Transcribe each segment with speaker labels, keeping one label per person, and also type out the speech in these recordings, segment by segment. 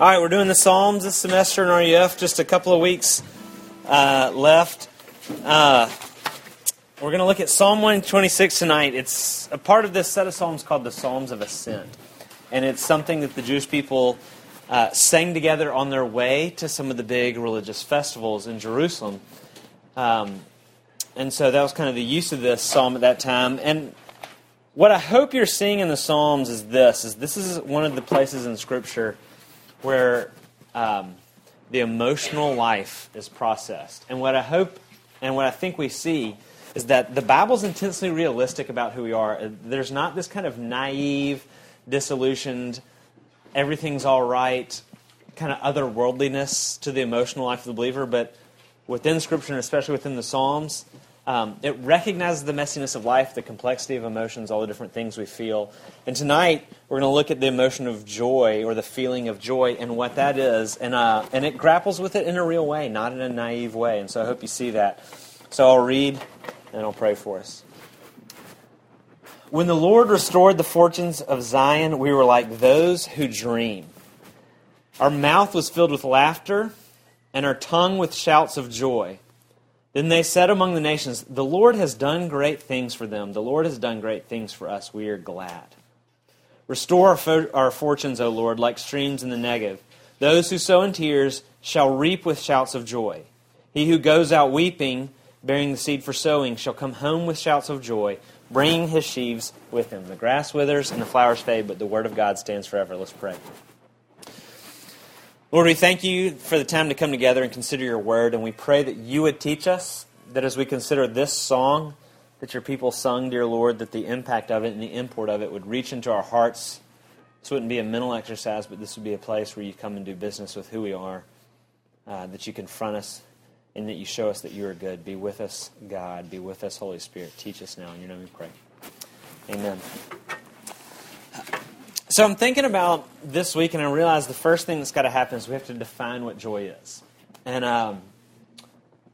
Speaker 1: All right, we're doing the Psalms this semester in RUF. Just a couple of weeks uh, left. Uh, we're going to look at Psalm 126 tonight. It's a part of this set of Psalms called the Psalms of Ascent. And it's something that the Jewish people uh, sang together on their way to some of the big religious festivals in Jerusalem. Um, and so that was kind of the use of this psalm at that time. And what I hope you're seeing in the Psalms is this: is this is one of the places in Scripture where um, the emotional life is processed. And what I hope and what I think we see is that the Bible's intensely realistic about who we are. There's not this kind of naive, disillusioned, everything's all right, kind of otherworldliness to the emotional life of the believer, but within Scripture, and especially within the Psalms, um, it recognizes the messiness of life, the complexity of emotions, all the different things we feel. And tonight, we're going to look at the emotion of joy or the feeling of joy and what that is. And, uh, and it grapples with it in a real way, not in a naive way. And so I hope you see that. So I'll read and I'll pray for us. When the Lord restored the fortunes of Zion, we were like those who dream. Our mouth was filled with laughter and our tongue with shouts of joy. Then they said among the nations, The Lord has done great things for them. The Lord has done great things for us. We are glad. Restore our, fo- our fortunes, O Lord, like streams in the Negev. Those who sow in tears shall reap with shouts of joy. He who goes out weeping, bearing the seed for sowing, shall come home with shouts of joy, bringing his sheaves with him. The grass withers and the flowers fade, but the word of God stands forever. Let's pray. Lord, we thank you for the time to come together and consider your word, and we pray that you would teach us, that as we consider this song that your people sung, dear Lord, that the impact of it and the import of it would reach into our hearts. This wouldn't be a mental exercise, but this would be a place where you come and do business with who we are, uh, that you confront us, and that you show us that you are good. Be with us, God. Be with us, Holy Spirit. Teach us now. In your name we pray. Amen. So I'm thinking about this week, and I realize the first thing that's got to happen is we have to define what joy is. And um,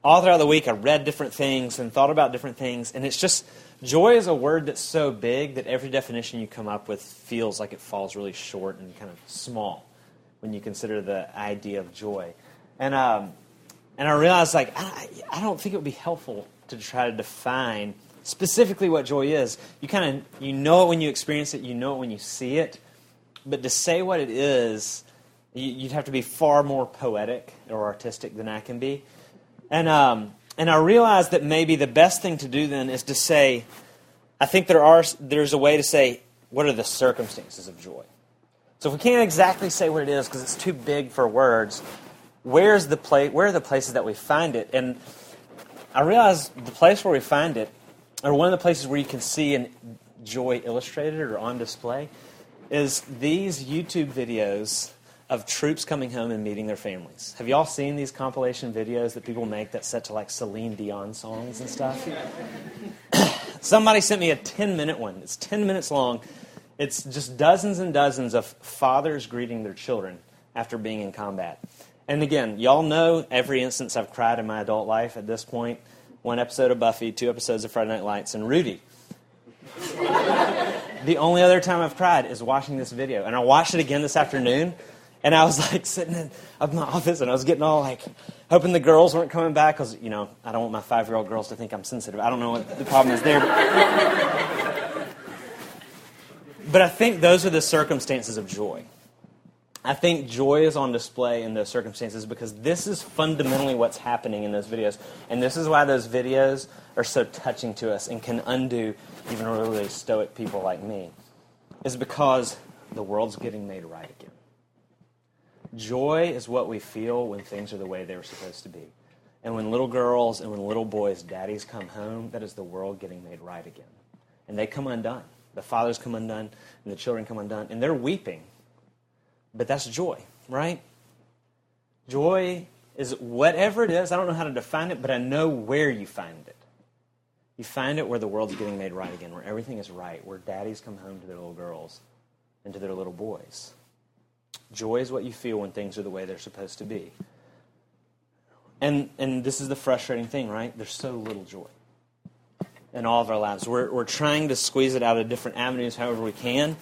Speaker 1: all throughout the week, I read different things and thought about different things, and it's just joy is a word that's so big that every definition you come up with feels like it falls really short and kind of small when you consider the idea of joy. And um, and I realized like I, I don't think it would be helpful to try to define specifically what joy is. You kind of you know it when you experience it, you know it when you see it, but to say what it is, you'd have to be far more poetic or artistic than I can be. And, um, and I realized that maybe the best thing to do then is to say, I think there are, there's a way to say, what are the circumstances of joy? So if we can't exactly say what it is because it's too big for words, where's the place, where are the places that we find it? And I realized the place where we find it, or one of the places where you can see an joy illustrated or on display, is these YouTube videos of troops coming home and meeting their families. Have y'all seen these compilation videos that people make that set to like Celine Dion songs and stuff? Somebody sent me a 10 minute one. It's 10 minutes long. It's just dozens and dozens of fathers greeting their children after being in combat. And again, y'all know every instance I've cried in my adult life at this. One episode of Buffy, two episodes of Friday Night Lights, and Rudy. the only other time I've cried is watching this video. And I watched it again this afternoon, and I was like sitting in up in my office, and I was getting all like, hoping the girls weren't coming back, because, you know, I don't want my five year old girls to think I'm sensitive. I don't know what the problem is there. But, but I think those are the circumstances of joy. I think joy is on display in those circumstances because this is fundamentally what's happening in those videos. And this is why those videos are so touching to us and can undo even really stoic people like me, is because the world's getting made right again. Joy is what we feel when things are the way they were supposed to be. And when little girls and when little boys' daddies come home, that is the world getting made right again. And they come undone. The fathers come undone, and the children come undone, and they're weeping but that's joy, right? Joy is whatever it is. I don't know how to define it, but I know where you find it. You find it where the world's getting made right again, where everything is right, where daddies come home to their little girls and to their little boys. Joy is what you feel when things are the way they're supposed to be. And, and this is the frustrating thing, right? There's so little joy in all of our lives. We're, we're trying to squeeze it out of different avenues however we can.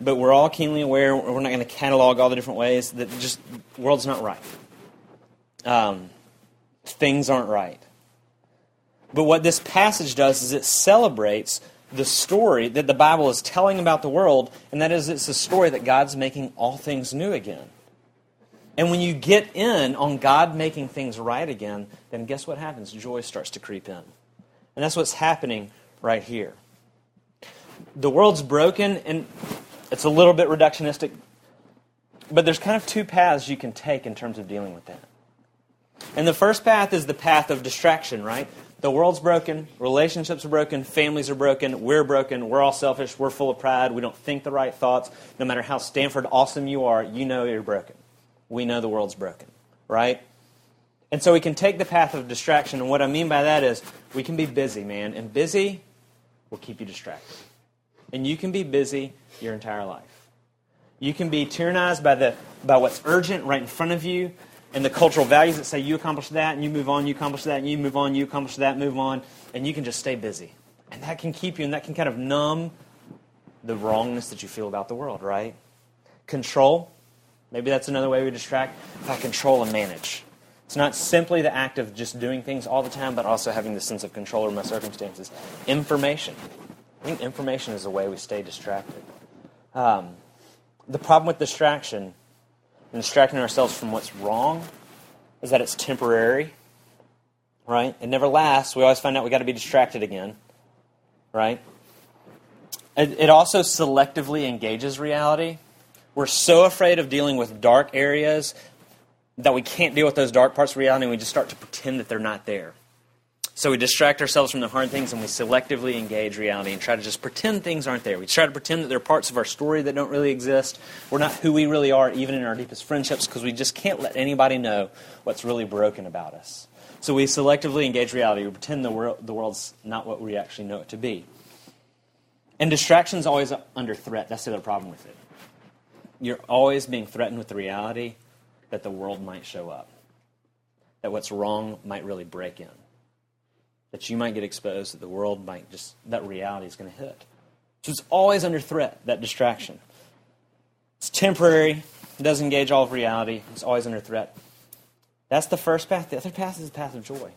Speaker 1: But we're all keenly aware. We're not going to catalog all the different ways that just the world's not right. Um, things aren't right. But what this passage does is it celebrates the story that the Bible is telling about the world, and that is it's a story that God's making all things new again. And when you get in on God making things right again, then guess what happens? Joy starts to creep in. And that's what's happening right here. The world's broken, and it's a little bit reductionistic, but there's kind of two paths you can take in terms of dealing with that. And the first path is the path of distraction, right? The world's broken, relationships are broken, families are broken, we're broken, we're all selfish, we're full of pride, we don't think the right thoughts. No matter how Stanford awesome you are, you know you're broken. We know the world's broken, right? And so we can take the path of distraction, and what I mean by that is we can be busy, man, and busy will keep you distracted. And you can be busy your entire life. You can be tyrannized by, the, by what's urgent right in front of you, and the cultural values that say you accomplish that and you move on, you accomplish that and you move on, you accomplish that, move on, and you can just stay busy. And that can keep you and that can kind of numb the wrongness that you feel about the world, right? Control, maybe that's another way we distract. I control and manage. It's not simply the act of just doing things all the time, but also having the sense of control over my circumstances. Information. I think information is a way we stay distracted. Um, the problem with distraction and distracting ourselves from what's wrong is that it's temporary, right? It never lasts. We always find out we got to be distracted again, right? It, it also selectively engages reality. We're so afraid of dealing with dark areas that we can't deal with those dark parts of reality and we just start to pretend that they're not there. So we distract ourselves from the hard things and we selectively engage reality and try to just pretend things aren't there. We try to pretend that there are parts of our story that don't really exist. We're not who we really are, even in our deepest friendships, because we just can't let anybody know what's really broken about us. So we selectively engage reality. We pretend the, world, the world's not what we actually know it to be. And distraction's always under threat. That's the other problem with it. You're always being threatened with the reality that the world might show up, that what's wrong might really break in that you might get exposed, that the world might just, that reality is going to hit. So it's always under threat, that distraction. It's temporary, it doesn't engage all of reality, it's always under threat. That's the first path. The other path is the path of joy.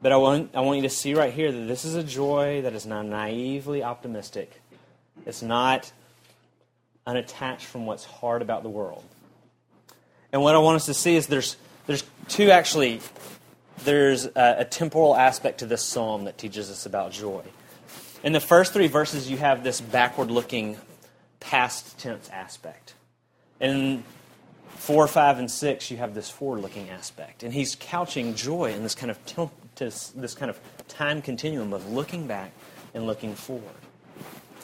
Speaker 1: But I want, I want you to see right here that this is a joy that is not naively optimistic. It's not unattached from what's hard about the world. And what I want us to see is there's, there's two actually there's a, a temporal aspect to this psalm that teaches us about joy. In the first three verses, you have this backward looking past tense aspect. In 4, 5, and 6, you have this forward looking aspect. And he's couching joy in this kind of, this kind of time continuum of looking back and looking forward.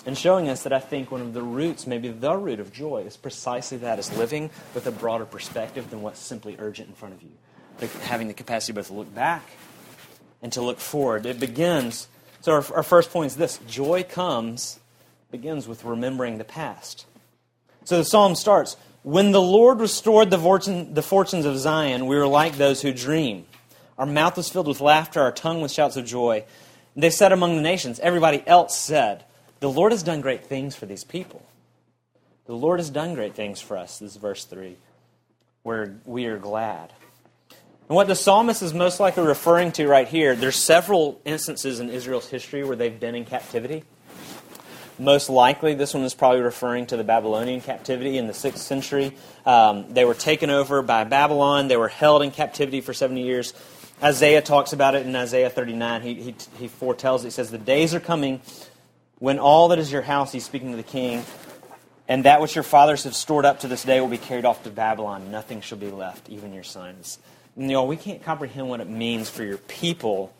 Speaker 1: And showing us that I think one of the roots, maybe the root of joy, is precisely that, is living with a broader perspective than what's simply urgent in front of you having the capacity both to look back and to look forward. It begins, so our, our first point is this joy comes, begins with remembering the past. So the psalm starts When the Lord restored the, fortune, the fortunes of Zion, we were like those who dream. Our mouth was filled with laughter, our tongue with shouts of joy. And they said among the nations, everybody else said, The Lord has done great things for these people. The Lord has done great things for us, this is verse 3, where we are glad. And what the psalmist is most likely referring to right here, there's several instances in Israel's history where they've been in captivity. Most likely, this one is probably referring to the Babylonian captivity in the 6th century. Um, they were taken over by Babylon. They were held in captivity for 70 years. Isaiah talks about it in Isaiah 39. He, he, he foretells. He says, The days are coming when all that is your house, he's speaking to the king, and that which your fathers have stored up to this day will be carried off to Babylon. Nothing shall be left, even your sons you know, we can't comprehend what it means for your people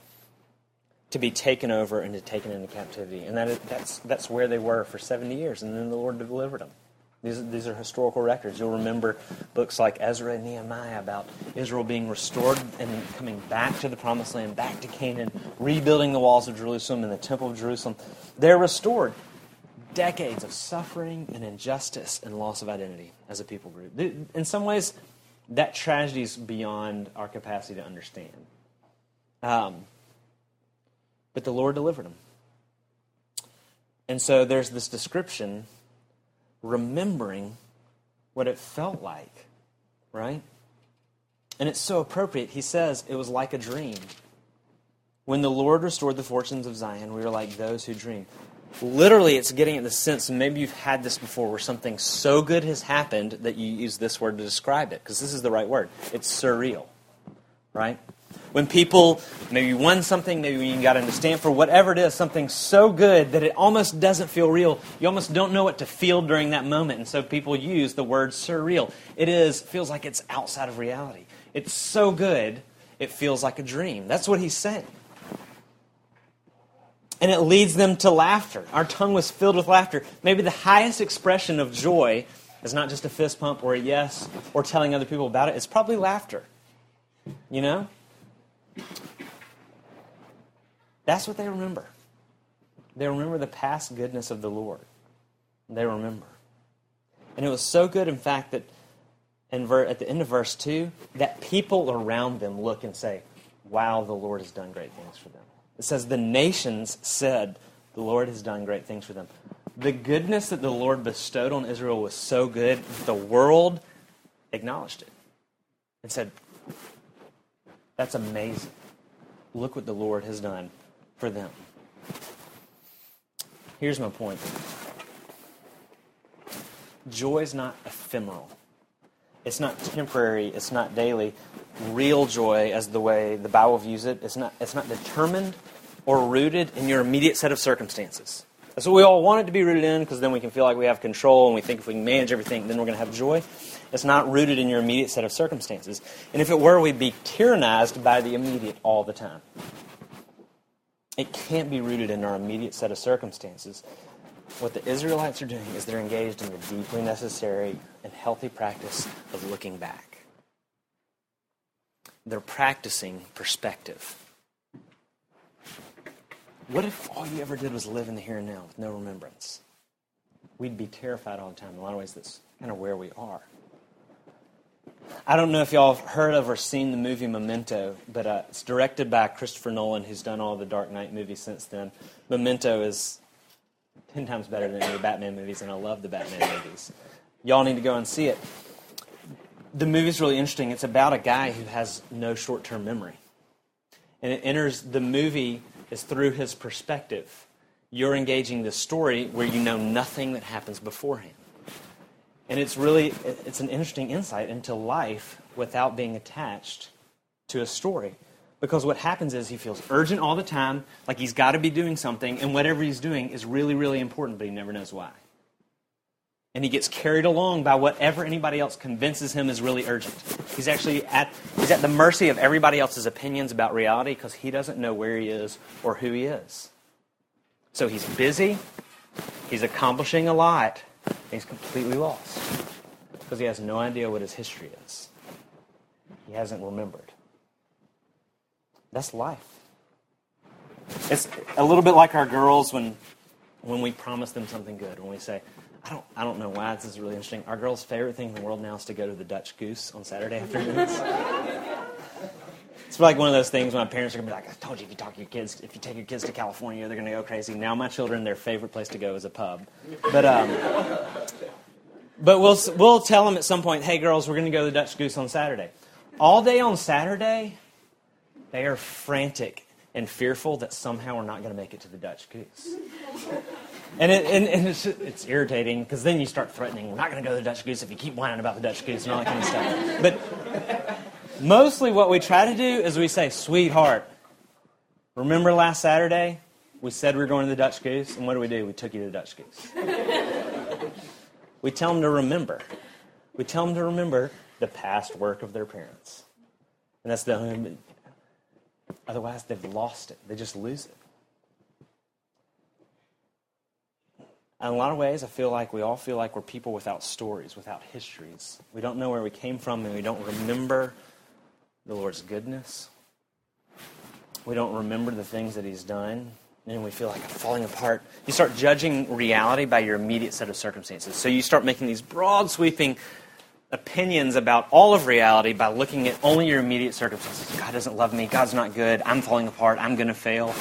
Speaker 1: to be taken over and to taken into captivity. And that is, that's, that's where they were for 70 years, and then the Lord delivered them. These, these are historical records. You'll remember books like Ezra and Nehemiah about Israel being restored and coming back to the promised land, back to Canaan, rebuilding the walls of Jerusalem and the temple of Jerusalem. They're restored. Decades of suffering and injustice and loss of identity as a people group. In some ways, that tragedy is beyond our capacity to understand. Um, but the Lord delivered him. And so there's this description remembering what it felt like, right? And it's so appropriate. He says it was like a dream. When the Lord restored the fortunes of Zion, we were like those who dream. Literally, it's getting at the sense, and maybe you've had this before, where something so good has happened that you use this word to describe it, because this is the right word. It's surreal, right? When people maybe won something, maybe you got into Stanford, whatever it is, something so good that it almost doesn't feel real. You almost don't know what to feel during that moment, and so people use the word surreal. It is feels like it's outside of reality. It's so good, it feels like a dream. That's what he's saying. And it leads them to laughter. Our tongue was filled with laughter. Maybe the highest expression of joy is not just a fist pump or a yes or telling other people about it, it's probably laughter. You know? That's what they remember. They remember the past goodness of the Lord. They remember. And it was so good, in fact, that in ver- at the end of verse 2, that people around them look and say, Wow, the Lord has done great things for them. It says, The nations said, The Lord has done great things for them. The goodness that the Lord bestowed on Israel was so good, that the world acknowledged it and said, That's amazing. Look what the Lord has done for them. Here's my point joy is not ephemeral. It's not temporary, it's not daily. Real joy, as the way the Bible views it, it's not, it's not determined or rooted in your immediate set of circumstances. That's what we all want it to be rooted in because then we can feel like we have control and we think if we can manage everything, then we're going to have joy. It's not rooted in your immediate set of circumstances. And if it were, we'd be tyrannized by the immediate all the time. It can't be rooted in our immediate set of circumstances what the Israelites are doing is they're engaged in the deeply necessary and healthy practice of looking back. They're practicing perspective. What if all you ever did was live in the here and now with no remembrance? We'd be terrified all the time. In a lot of ways, that's kind of where we are. I don't know if y'all have heard of or seen the movie Memento, but uh, it's directed by Christopher Nolan, who's done all the Dark Knight movies since then. Memento is ten times better than any Batman movies, and I love the Batman movies. Y'all need to go and see it. The movie's really interesting. It's about a guy who has no short term memory. And it enters the movie is through his perspective. You're engaging the story where you know nothing that happens beforehand. And it's really it's an interesting insight into life without being attached to a story. Because what happens is he feels urgent all the time, like he's got to be doing something, and whatever he's doing is really, really important, but he never knows why. And he gets carried along by whatever anybody else convinces him is really urgent. He's actually at, he's at the mercy of everybody else's opinions about reality because he doesn't know where he is or who he is. So he's busy, he's accomplishing a lot, and he's completely lost because he has no idea what his history is. He hasn't remembered. That's life. It's a little bit like our girls when, when we promise them something good. When we say, I don't, I don't know why this is really interesting. Our girl's favorite thing in the world now is to go to the Dutch Goose on Saturday afternoons. it's like one of those things when my parents are gonna be like, "I told you if you talk to your kids, if you take your kids to California, they're gonna go crazy." Now my children, their favorite place to go is a pub, but um, but we'll we'll tell them at some point, "Hey, girls, we're gonna go to the Dutch Goose on Saturday." All day on Saturday, they are frantic and fearful that somehow we're not going to make it to the Dutch goose. And, it, and, and it's, it's, irritating because then you start threatening, we're not going to go to the Dutch goose if you keep whining about the Dutch goose and all that kind of stuff. But mostly what we try to do is we say, sweetheart, remember last Saturday? We said we were going to the Dutch goose, and what do we do? We took you to the Dutch goose. we tell them to remember. We tell them to remember the past work of their parents. And that's the Otherwise, they've lost it. They just lose it. In a lot of ways, I feel like we all feel like we're people without stories, without histories. We don't know where we came from, and we don't remember the Lord's goodness. We don't remember the things that He's done, and we feel like I'm falling apart. You start judging reality by your immediate set of circumstances. So you start making these broad, sweeping opinions about all of reality by looking at only your immediate circumstances. God doesn't love me. God's not good. I'm falling apart. I'm going to fail.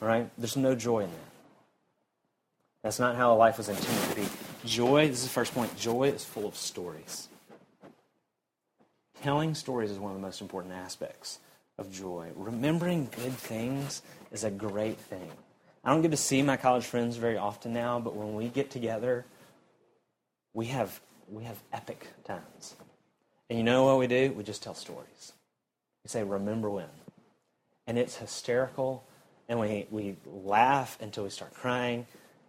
Speaker 1: Right? There's no joy in that. That's not how life was intended to be. Joy, this is the first point, joy is full of stories. Telling stories is one of the most important aspects of joy. Remembering good things is a great thing. I don't get to see my college friends very often now, but when we get together, we have we have epic times. And you know what we do? We just tell stories. We say, remember when. And it's hysterical, and we, we laugh until we start crying.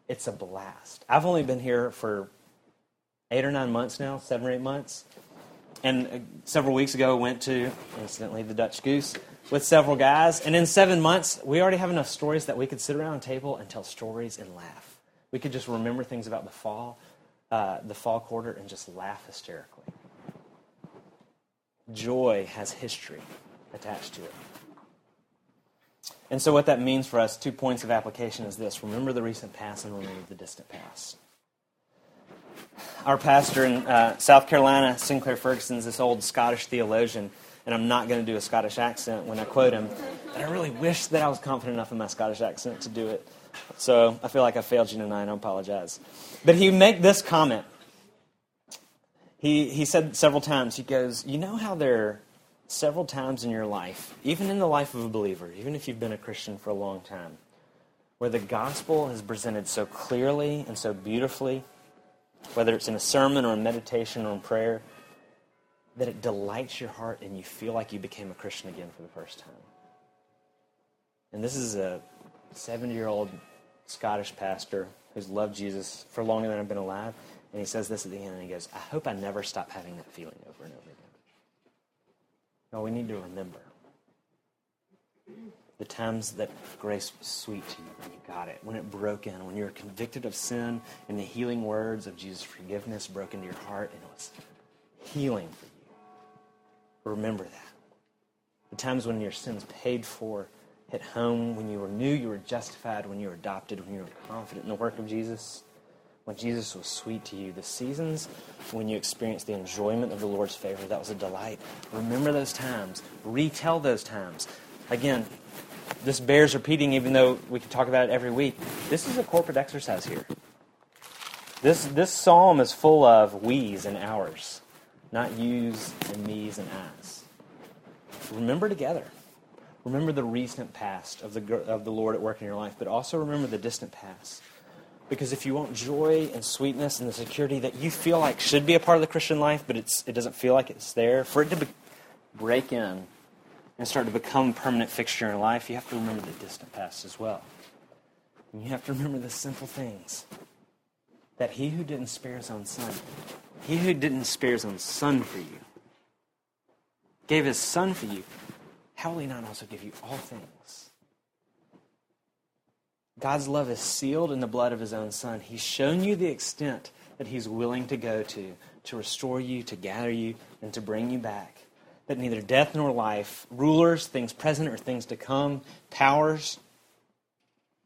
Speaker 1: It's a blast. I've only been here for eight or nine months now, seven or eight months. And uh, several weeks ago, went to, incidentally, the Dutch Goose with several guys. And in seven months, we already have enough stories that we could sit around a table and tell stories and laugh. We could just remember things about the fall, uh, the fall quarter, and just laugh hysterically. Joy has history attached to it. And so, what that means for us, two points of application is this remember the recent past and remember the distant past. Our pastor in uh, South Carolina, Sinclair Ferguson, is this old Scottish theologian, and I'm not going to do a Scottish accent when I quote him, but I really wish that I was confident enough in my Scottish accent to do it. So I feel like I failed you tonight. I apologize. But he make this comment. He, he said several times, he goes, You know how there several times in your life, even in the life of a believer, even if you've been a Christian for a long time, where the gospel is presented so clearly and so beautifully, whether it's in a sermon or a meditation or in prayer, that it delights your heart and you feel like you became a Christian again for the first time. And this is a 70 year old Scottish pastor who's loved Jesus for longer than I've been alive. And he says this at the end, and he goes, I hope I never stop having that feeling over and over again. No, we need to remember the times that grace was sweet to you when you got it, when it broke in, when you were convicted of sin and the healing words of Jesus' forgiveness broke into your heart and it was healing for you. Remember that. The times when your sins paid for hit home, when you were new, you were justified, when you were adopted, when you were confident in the work of Jesus when Jesus was sweet to you, the seasons when you experienced the enjoyment of the Lord's favor, that was a delight. Remember those times, retell those times. Again, this bears repeating, even though we can talk about it every week. This is a corporate exercise here. This, this psalm is full of we's and ours, not you's and me's and I's. Remember together. Remember the recent past of the, of the Lord at work in your life, but also remember the distant past. Because if you want joy and sweetness and the security that you feel like should be a part of the Christian life, but it's, it doesn't feel like it's there, for it to be, break in and start to become a permanent fixture in your life, you have to remember the distant past as well. And you have to remember the simple things. That he who didn't spare his own son, he who didn't spare his own son for you, gave his son for you, how will he not also give you all things? God's love is sealed in the blood of his own son. He's shown you the extent that he's willing to go to to restore you, to gather you, and to bring you back. That neither death nor life, rulers, things present or things to come, powers,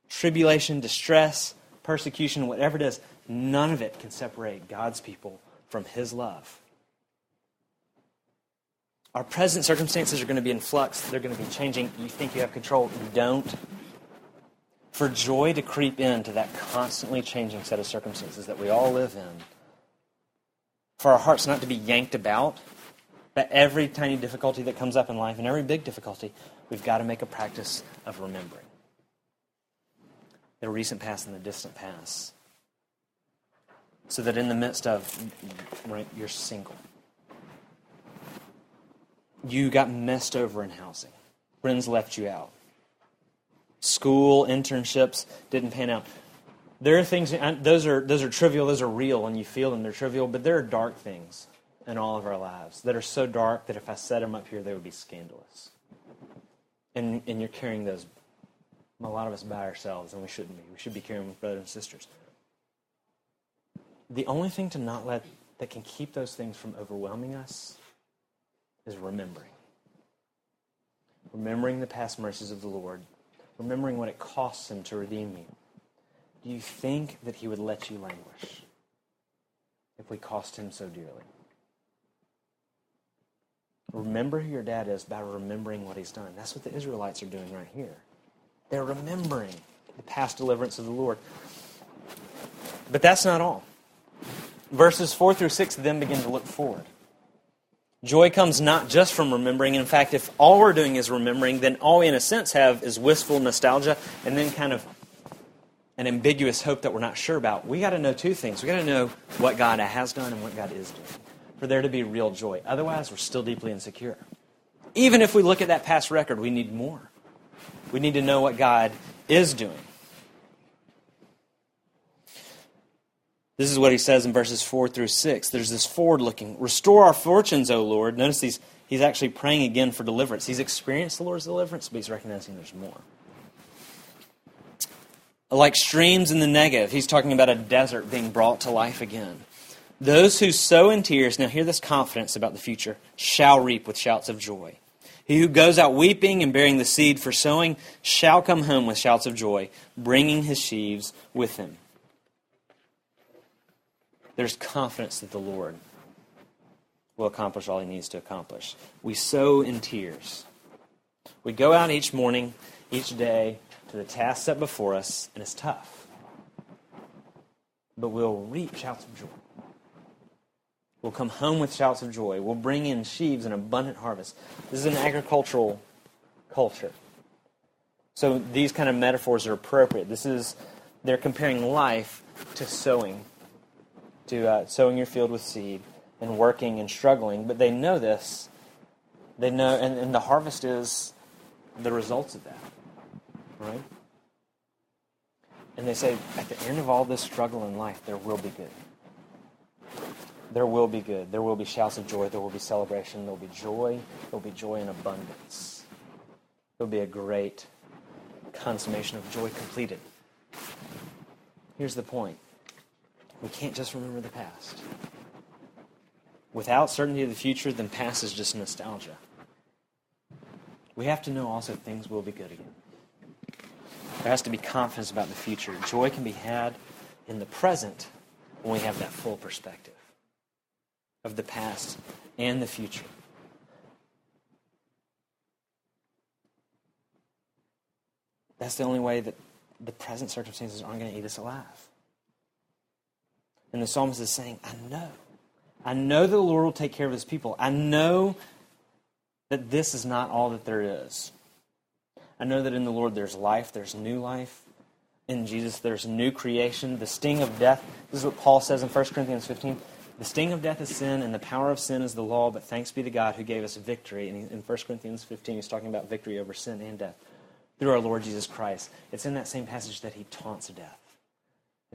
Speaker 1: tribulation, distress, persecution, whatever it is, none of it can separate God's people from his love. Our present circumstances are going to be in flux. They're going to be changing. You think you have control. You don't for joy to creep into that constantly changing set of circumstances that we all live in, for our hearts not to be yanked about, that every tiny difficulty that comes up in life and every big difficulty, we've got to make a practice of remembering the recent past and the distant past. So that in the midst of, right, you're single. You got messed over in housing. Friends left you out school internships didn't pan out. There are things those are those are trivial, those are real, and you feel them. They're trivial, but there are dark things in all of our lives that are so dark that if I set them up here, they would be scandalous. And and you're carrying those, a lot of us by ourselves, and we shouldn't be. We should be carrying with brothers and sisters. The only thing to not let that can keep those things from overwhelming us is remembering. Remembering the past mercies of the Lord remembering what it costs him to redeem you, do you think that he would let you languish if we cost him so dearly? Remember who your dad is by remembering what he's done. That's what the Israelites are doing right here. They're remembering the past deliverance of the Lord. But that's not all. verses 4 through 6 then begin to look forward. Joy comes not just from remembering. In fact, if all we're doing is remembering, then all we, in a sense, have is wistful nostalgia and then kind of an ambiguous hope that we're not sure about. We got to know two things. We got to know what God has done and what God is doing for there to be real joy. Otherwise, we're still deeply insecure. Even if we look at that past record, we need more. We need to know what God is doing. This is what he says in verses 4 through 6. There's this forward looking. Restore our fortunes, O Lord. Notice he's, he's actually praying again for deliverance. He's experienced the Lord's deliverance, but he's recognizing there's more. Like streams in the Negev, he's talking about a desert being brought to life again. Those who sow in tears, now hear this confidence about the future, shall reap with shouts of joy. He who goes out weeping and bearing the seed for sowing shall come home with shouts of joy, bringing his sheaves with him there's confidence that the Lord will accomplish all he needs to accomplish. We sow in tears. We go out each morning, each day, to the task set before us, and it's tough. But we'll reap shouts of joy. We'll come home with shouts of joy. We'll bring in sheaves and abundant harvest. This is an agricultural culture. So these kind of metaphors are appropriate. This is, they're comparing life to sowing to uh, sowing your field with seed and working and struggling, but they know this. They know, and, and the harvest is the results of that, right? And they say, at the end of all this struggle in life, there will be good. There will be good. There will be shouts of joy. There will be celebration. There will be joy. There will be joy in abundance. There will be a great consummation of joy completed. Here's the point we can't just remember the past. Without certainty of the future, then past is just nostalgia. We have to know also things will be good again. There has to be confidence about the future. Joy can be had in the present when we have that full perspective of the past and the future. That's the only way that the present circumstances aren't going to eat us alive. And the psalmist is saying, I know. I know that the Lord will take care of his people. I know that this is not all that there is. I know that in the Lord there's life, there's new life. In Jesus there's new creation. The sting of death, this is what Paul says in 1 Corinthians 15. The sting of death is sin, and the power of sin is the law, but thanks be to God who gave us victory. And in 1 Corinthians 15, he's talking about victory over sin and death through our Lord Jesus Christ. It's in that same passage that he taunts death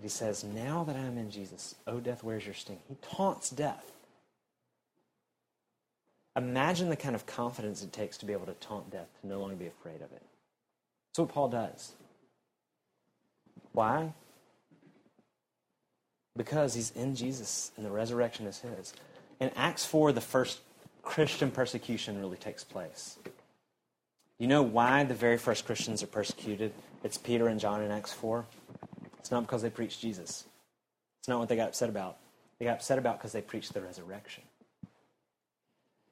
Speaker 1: he says, Now that I am in Jesus, oh, death, where's your sting? He taunts death. Imagine the kind of confidence it takes to be able to taunt death, to no longer be afraid of it. That's what Paul does. Why? Because he's in Jesus and the resurrection is his. In Acts 4, the first Christian persecution really takes place. You know why the very first Christians are persecuted? It's Peter and John in Acts 4. It's not because they preached Jesus. It's not what they got upset about. They got upset about because they preached the resurrection.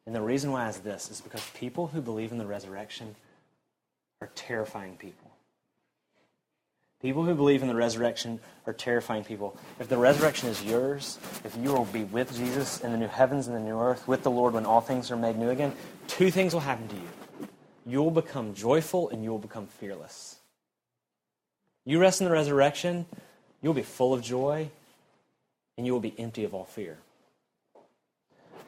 Speaker 1: And the reason why is this is because people who believe in the resurrection are terrifying people. People who believe in the resurrection are terrifying people. If the resurrection is yours, if you will be with Jesus in the new heavens and the new earth, with the Lord when all things are made new again, two things will happen to you. You will become joyful and you will become fearless. You rest in the resurrection, you'll be full of joy and you will be empty of all fear.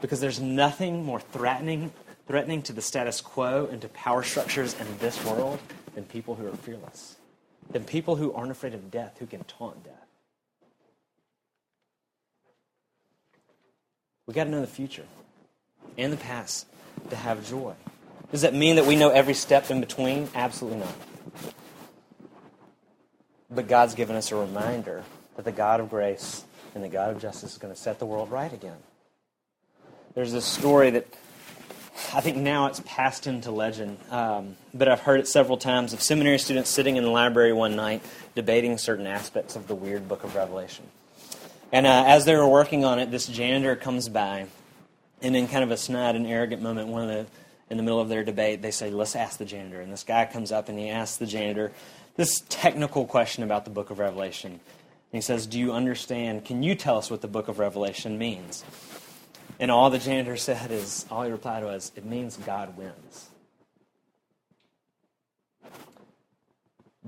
Speaker 1: Because there's nothing more threatening, threatening to the status quo and to power structures in this world than people who are fearless, than people who aren't afraid of death, who can taunt death. We got to know the future and the past to have joy. Does that mean that we know every step in between? Absolutely not. But God's given us a reminder that the God of grace and the God of justice is going to set the world right again. There's this story that I think now it's passed into legend, um, but I've heard it several times of seminary students sitting in the library one night debating certain aspects of the weird book of Revelation. And uh, as they were working on it, this janitor comes by, and in kind of a snide and arrogant moment, one of the in the middle of their debate, they say, "Let's ask the janitor." And this guy comes up and he asks the janitor, this technical question about the book of Revelation. And he says, Do you understand? Can you tell us what the book of Revelation means? And all the janitor said is, all he replied was, It means God wins.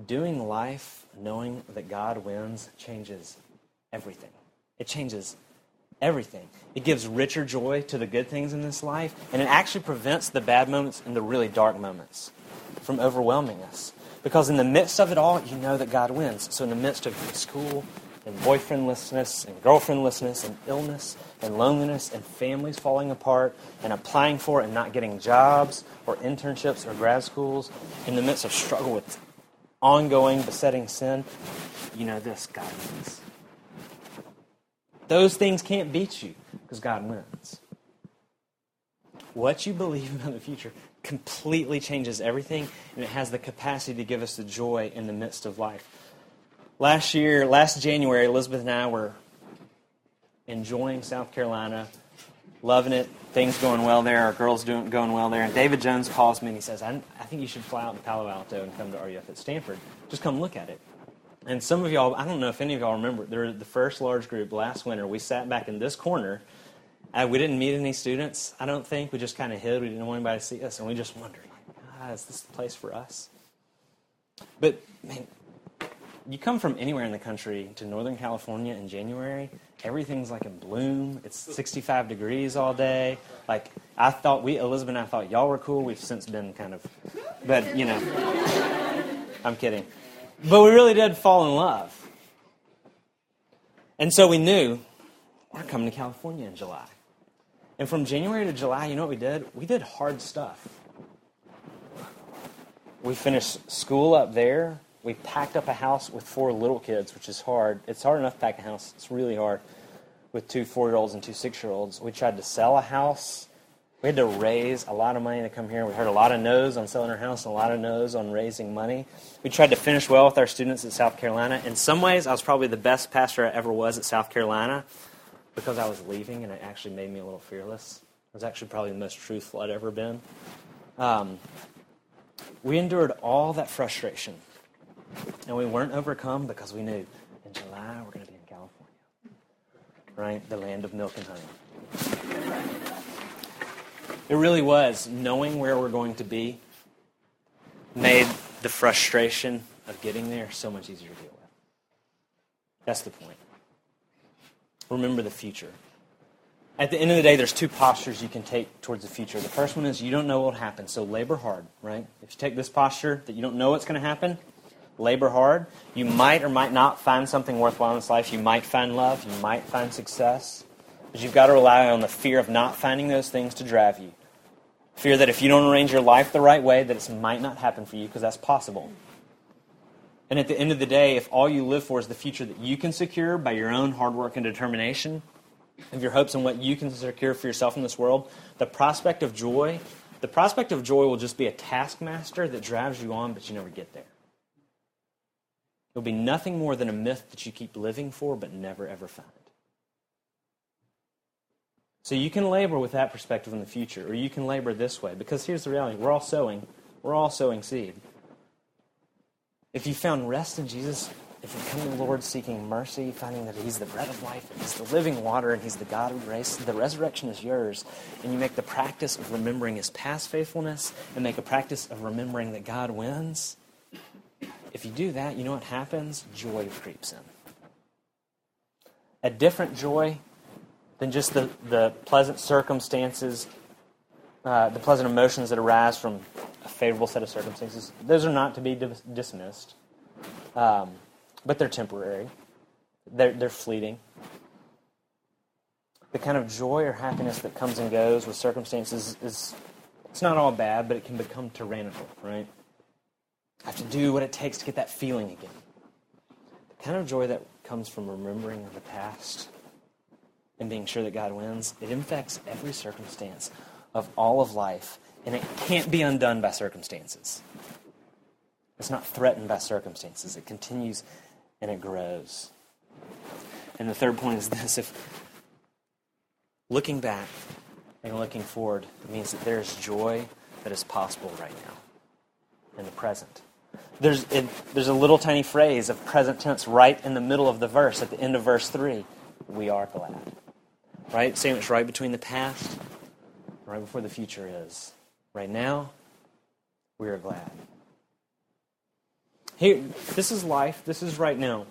Speaker 1: Doing life knowing that God wins changes everything. It changes everything. It gives richer joy to the good things in this life, and it actually prevents the bad moments and the really dark moments from overwhelming us. Because in the midst of it all, you know that God wins. So in the midst of school and boyfriendlessness and girlfriendlessness and illness and loneliness and families falling apart and applying for and not getting jobs or internships or grad schools, in the midst of struggle with ongoing besetting sin, you know this God wins. Those things can't beat you because God wins. What you believe about the future completely changes everything, and it has the capacity to give us the joy in the midst of life. Last year, last January, Elizabeth and I were enjoying South Carolina, loving it, things going well there, our girls doing going well there. And David Jones calls me and he says, I, I think you should fly out to Palo Alto and come to RUF at Stanford. Just come look at it. And some of y'all, I don't know if any of y'all remember, there the first large group last winter. We sat back in this corner uh, we didn't meet any students, I don't think. We just kind of hid. We didn't want anybody to see us. And we just wondered, God, is this the place for us? But, man, you come from anywhere in the country to Northern California in January, everything's like in bloom. It's 65 degrees all day. Like, I thought, we, Elizabeth and I thought y'all were cool. We've since been kind of, but, you know, I'm kidding. But we really did fall in love. And so we knew we're coming to California in July. And from January to July, you know what we did? We did hard stuff. We finished school up there. We packed up a house with four little kids, which is hard. It's hard enough to pack a house, it's really hard with two four year olds and two six year olds. We tried to sell a house. We had to raise a lot of money to come here. We heard a lot of no's on selling our house and a lot of no's on raising money. We tried to finish well with our students at South Carolina. In some ways, I was probably the best pastor I ever was at South Carolina because I was leaving, and it actually made me a little fearless. It was actually probably the most truthful I'd ever been. Um, we endured all that frustration, and we weren't overcome because we knew in July we're going to be in California, right? The land of milk and honey. It really was knowing where we're going to be made the frustration of getting there so much easier to deal with. That's the point remember the future. At the end of the day, there's two postures you can take towards the future. The first one is you don't know what will happen, so labor hard, right? If you take this posture that you don't know what's going to happen, labor hard. You might or might not find something worthwhile in this life. You might find love, you might find success. But you've got to rely on the fear of not finding those things to drive you. Fear that if you don't arrange your life the right way, that it might not happen for you, because that's possible. And at the end of the day, if all you live for is the future that you can secure by your own hard work and determination, of your hopes and what you can secure for yourself in this world, the prospect of joy, the prospect of joy will just be a taskmaster that drives you on, but you never get there. It'll be nothing more than a myth that you keep living for, but never ever find. So you can labor with that perspective in the future, or you can labor this way, because here's the reality we're all sowing, we're all sowing seed. If you found rest in Jesus, if you come to the Lord seeking mercy, finding that He's the bread of life, and He's the living water, and He's the God of grace, the resurrection is yours, and you make the practice of remembering His past faithfulness and make a practice of remembering that God wins, if you do that, you know what happens? Joy creeps in. A different joy than just the, the pleasant circumstances, uh, the pleasant emotions that arise from a favorable set of circumstances. Those are not to be dismissed, um, but they're temporary. They're, they're fleeting. The kind of joy or happiness that comes and goes with circumstances is it's not all bad, but it can become tyrannical, right? I have to do what it takes to get that feeling again. The kind of joy that comes from remembering the past and being sure that God wins, it infects every circumstance of all of life and it can't be undone by circumstances. It's not threatened by circumstances. It continues and it grows. And the third point is this if looking back and looking forward means that there's joy that is possible right now in the present. there's, it, there's a little tiny phrase of present tense right in the middle of the verse, at the end of verse 3. We are glad. Right? Sandwich right between the past, right before the future is. Right now, we are glad. Here, this is life. This is right now.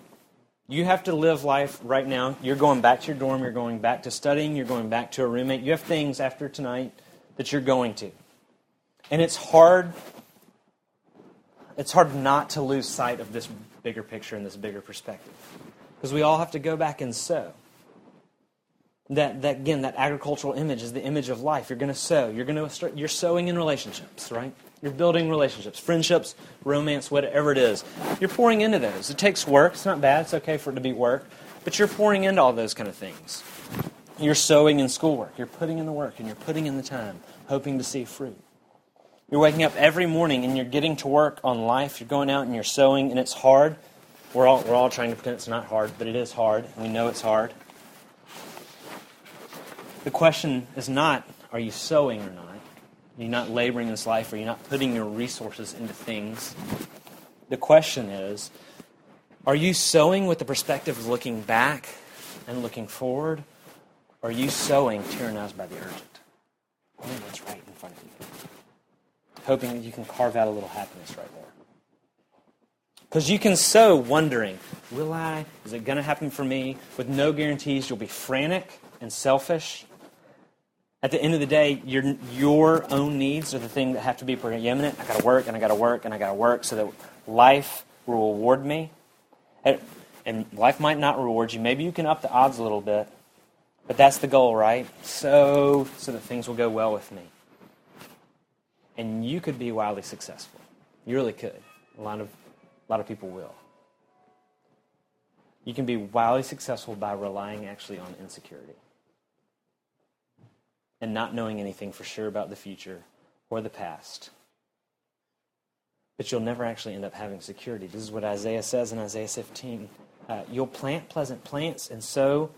Speaker 1: You have to live life right now. You're going back to your dorm. You're going back to studying. You're going back to a roommate. You have things after tonight that you're going to. And it's hard it's hard not to lose sight of this bigger picture and this bigger perspective. Because we all have to go back and sow. That, that again, that agricultural image is the image of life. You're going to sow. You're going to start. You're sowing in relationships, right? You're building relationships, friendships, romance, whatever it is. You're pouring into those. It takes work. It's not bad. It's okay for it to be work, but you're pouring into all those kind of things. You're sowing in schoolwork. You're putting in the work and you're putting in the time, hoping to see fruit. You're waking up every morning and you're getting to work on life. You're going out and you're sowing, and it's hard. We're all, we're all trying to pretend it's not hard, but it is hard. We know it's hard. The question is not, are you sowing or not? Are you not laboring in this life? Are you not putting your resources into things? The question is, are you sowing with the perspective of looking back and looking forward? Or are you sowing tyrannized by the urgent? Only what's right in front of you hoping that you can carve out a little happiness right there. Because you can sow wondering, will I? Is it going to happen for me? With no guarantees, you'll be frantic and selfish. At the end of the day, your, your own needs are the thing that have to be preeminent. I got to work and I got to work and I got to work so that life will reward me. And, and life might not reward you. Maybe you can up the odds a little bit, but that's the goal, right? So, so that things will go well with me and you could be wildly successful. You really could. A lot of, a lot of people will. You can be wildly successful by relying actually on insecurity and not knowing anything for sure about the future or the past. But you'll never actually end up having security. This is what Isaiah says in Isaiah 15. Uh, you'll plant pleasant plants and sow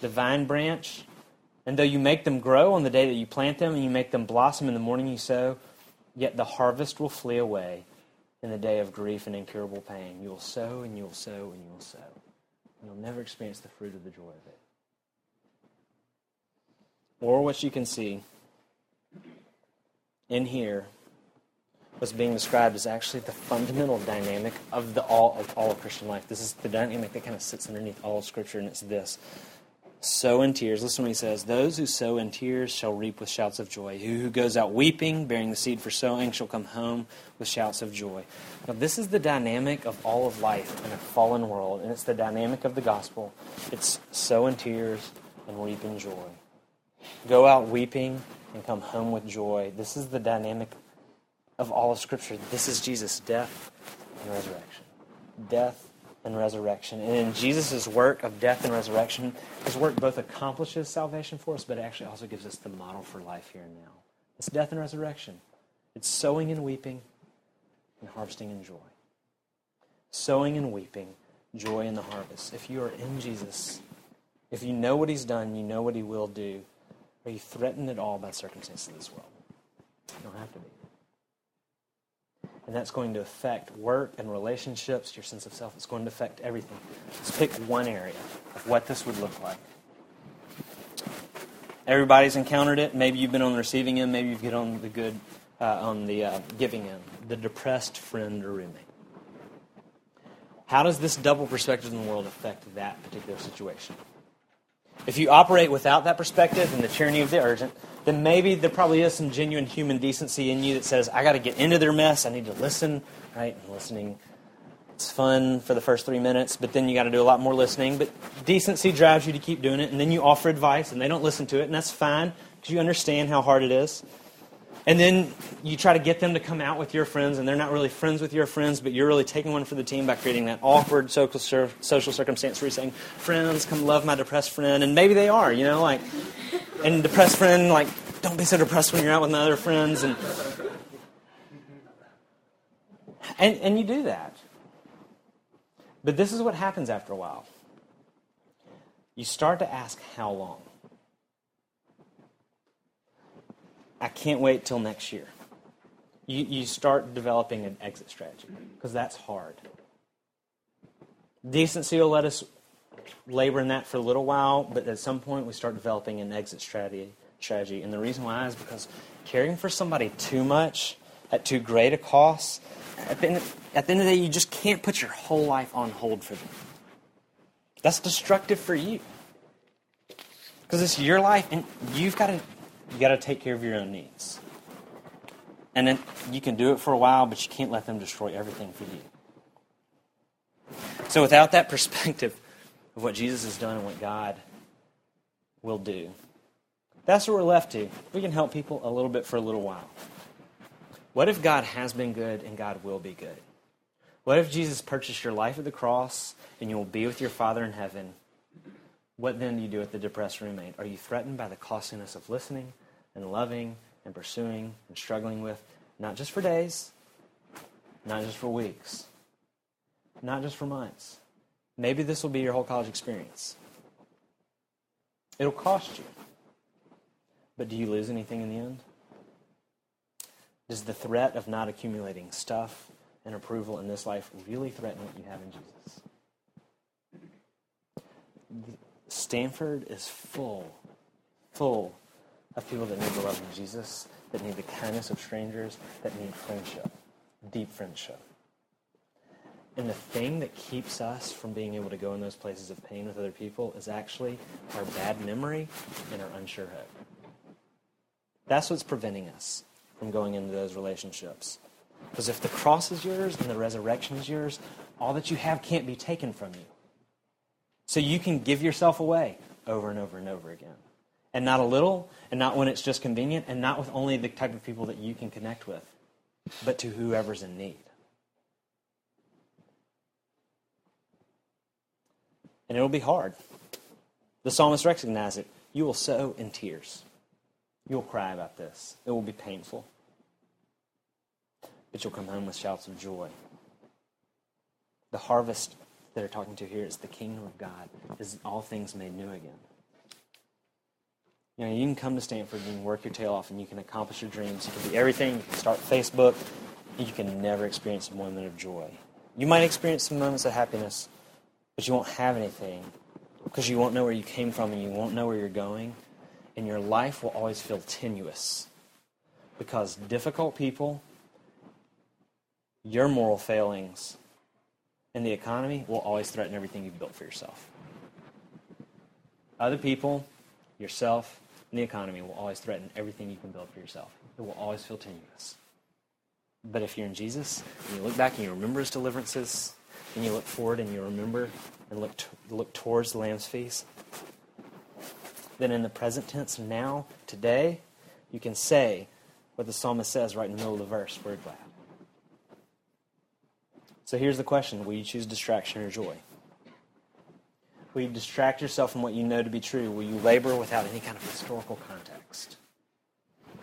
Speaker 1: the vine branch. And though you make them grow on the day that you plant them and you make them blossom in the morning you sow, Yet the harvest will flee away in the day of grief and incurable pain. You will sow and you will sow and you will sow. You'll never experience the fruit of the joy of it. Or what you can see in here what's being described is actually the fundamental dynamic of the all of all of Christian life. This is the dynamic that kind of sits underneath all of Scripture, and it's this sow in tears. Listen what he says. Those who sow in tears shall reap with shouts of joy. He who goes out weeping, bearing the seed for sowing, shall come home with shouts of joy. Now, this is the dynamic of all of life in a fallen world, and it's the dynamic of the gospel. It's sow in tears and reap in joy. Go out weeping and come home with joy. This is the dynamic of all of Scripture. This is Jesus' death and resurrection. Death and resurrection. And in Jesus' work of death and resurrection, his work both accomplishes salvation for us, but it actually also gives us the model for life here and now. It's death and resurrection. It's sowing and weeping and harvesting in joy. Sowing and weeping, joy in the harvest. If you are in Jesus, if you know what he's done, you know what he will do, are you threatened at all by circumstances of this world? You don't have to be and that's going to affect work and relationships, your sense of self. It's going to affect everything. Let's pick one area of what this would look like. Everybody's encountered it. Maybe you've been on the receiving end. Maybe you've been on the good, uh, on the uh, giving end. The depressed friend or roommate. How does this double perspective in the world affect that particular situation? If you operate without that perspective and the tyranny of the urgent, then maybe there probably is some genuine human decency in you that says, I got to get into their mess. I need to listen, right? And listening, it's fun for the first three minutes, but then you got to do a lot more listening. But decency drives you to keep doing it, and then you offer advice, and they don't listen to it, and that's fine because you understand how hard it is. And then you try to get them to come out with your friends, and they're not really friends with your friends, but you're really taking one for the team by creating that awkward social, social circumstance where you're saying, Friends, come love my depressed friend. And maybe they are, you know, like, and depressed friend, like, don't be so depressed when you're out with my other friends. And, and, and you do that. But this is what happens after a while. You start to ask, How long? I can't wait till next year. you, you start developing an exit strategy because that's hard. Decency will let us labor in that for a little while, but at some point we start developing an exit strategy. Strategy, and the reason why is because caring for somebody too much at too great a cost, at the, end, at the end of the day, you just can't put your whole life on hold for them. That's destructive for you because it's your life, and you've got to you got to take care of your own needs. And then you can do it for a while, but you can't let them destroy everything for you. So, without that perspective of what Jesus has done and what God will do, that's what we're left to. We can help people a little bit for a little while. What if God has been good and God will be good? What if Jesus purchased your life at the cross and you will be with your Father in heaven? What then do you do with the depressed roommate? Are you threatened by the costliness of listening and loving and pursuing and struggling with, not just for days, not just for weeks, not just for months. Maybe this will be your whole college experience. It'll cost you. But do you lose anything in the end? Does the threat of not accumulating stuff and approval in this life really threaten what you have in Jesus? Stanford is full, full of people that need the love of Jesus, that need the kindness of strangers, that need friendship, deep friendship. And the thing that keeps us from being able to go in those places of pain with other people is actually our bad memory and our unsure hope. That's what's preventing us from going into those relationships. Because if the cross is yours and the resurrection is yours, all that you have can't be taken from you. So you can give yourself away over and over and over again and not a little, and not when it's just convenient, and not with only the type of people that you can connect with, but to whoever's in need. And it'll be hard. The psalmist recognizes it. You will sow in tears. You'll cry about this. It will be painful. But you'll come home with shouts of joy. The harvest that they're talking to here is the kingdom of God, is all things made new again. You know, you can come to Stanford, you can work your tail off, and you can accomplish your dreams. You can be everything. You can start Facebook. You can never experience a moment of joy. You might experience some moments of happiness, but you won't have anything because you won't know where you came from and you won't know where you're going. And your life will always feel tenuous because difficult people, your moral failings, and the economy will always threaten everything you've built for yourself. Other people, yourself, and the economy will always threaten everything you can build for yourself. It will always feel tenuous. But if you're in Jesus, and you look back and you remember his deliverances, and you look forward and you remember and look, look towards the Lamb's feast, then in the present tense, now, today, you can say what the psalmist says right in the middle of the verse we're glad. So here's the question Will you choose distraction or joy? Will you distract yourself from what you know to be true? Will you labor without any kind of historical context?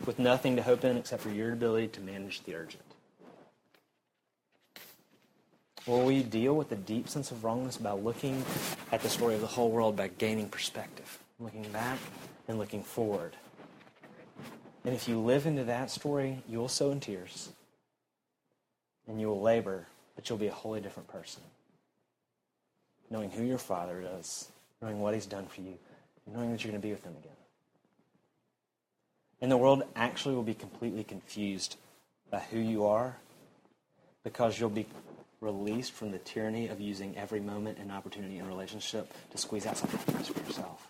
Speaker 1: With nothing to hope in except for your ability to manage the urgent? Will you deal with the deep sense of wrongness by looking at the story of the whole world by gaining perspective, looking back and looking forward? And if you live into that story, you will sow in tears and you will labor, but you'll be a wholly different person knowing who your Father is, knowing what He's done for you, knowing that you're going to be with Him again. And the world actually will be completely confused by who you are because you'll be released from the tyranny of using every moment and opportunity in relationship to squeeze out something for yourself.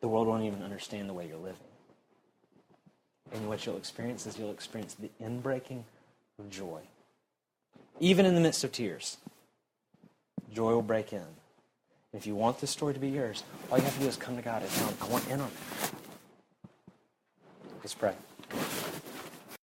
Speaker 1: The world won't even understand the way you're living. And what you'll experience is you'll experience the inbreaking of joy, even in the midst of tears joy will break in. If you want this story to be yours, all you have to do is come to God and tell Him, I want in on it. Let's pray.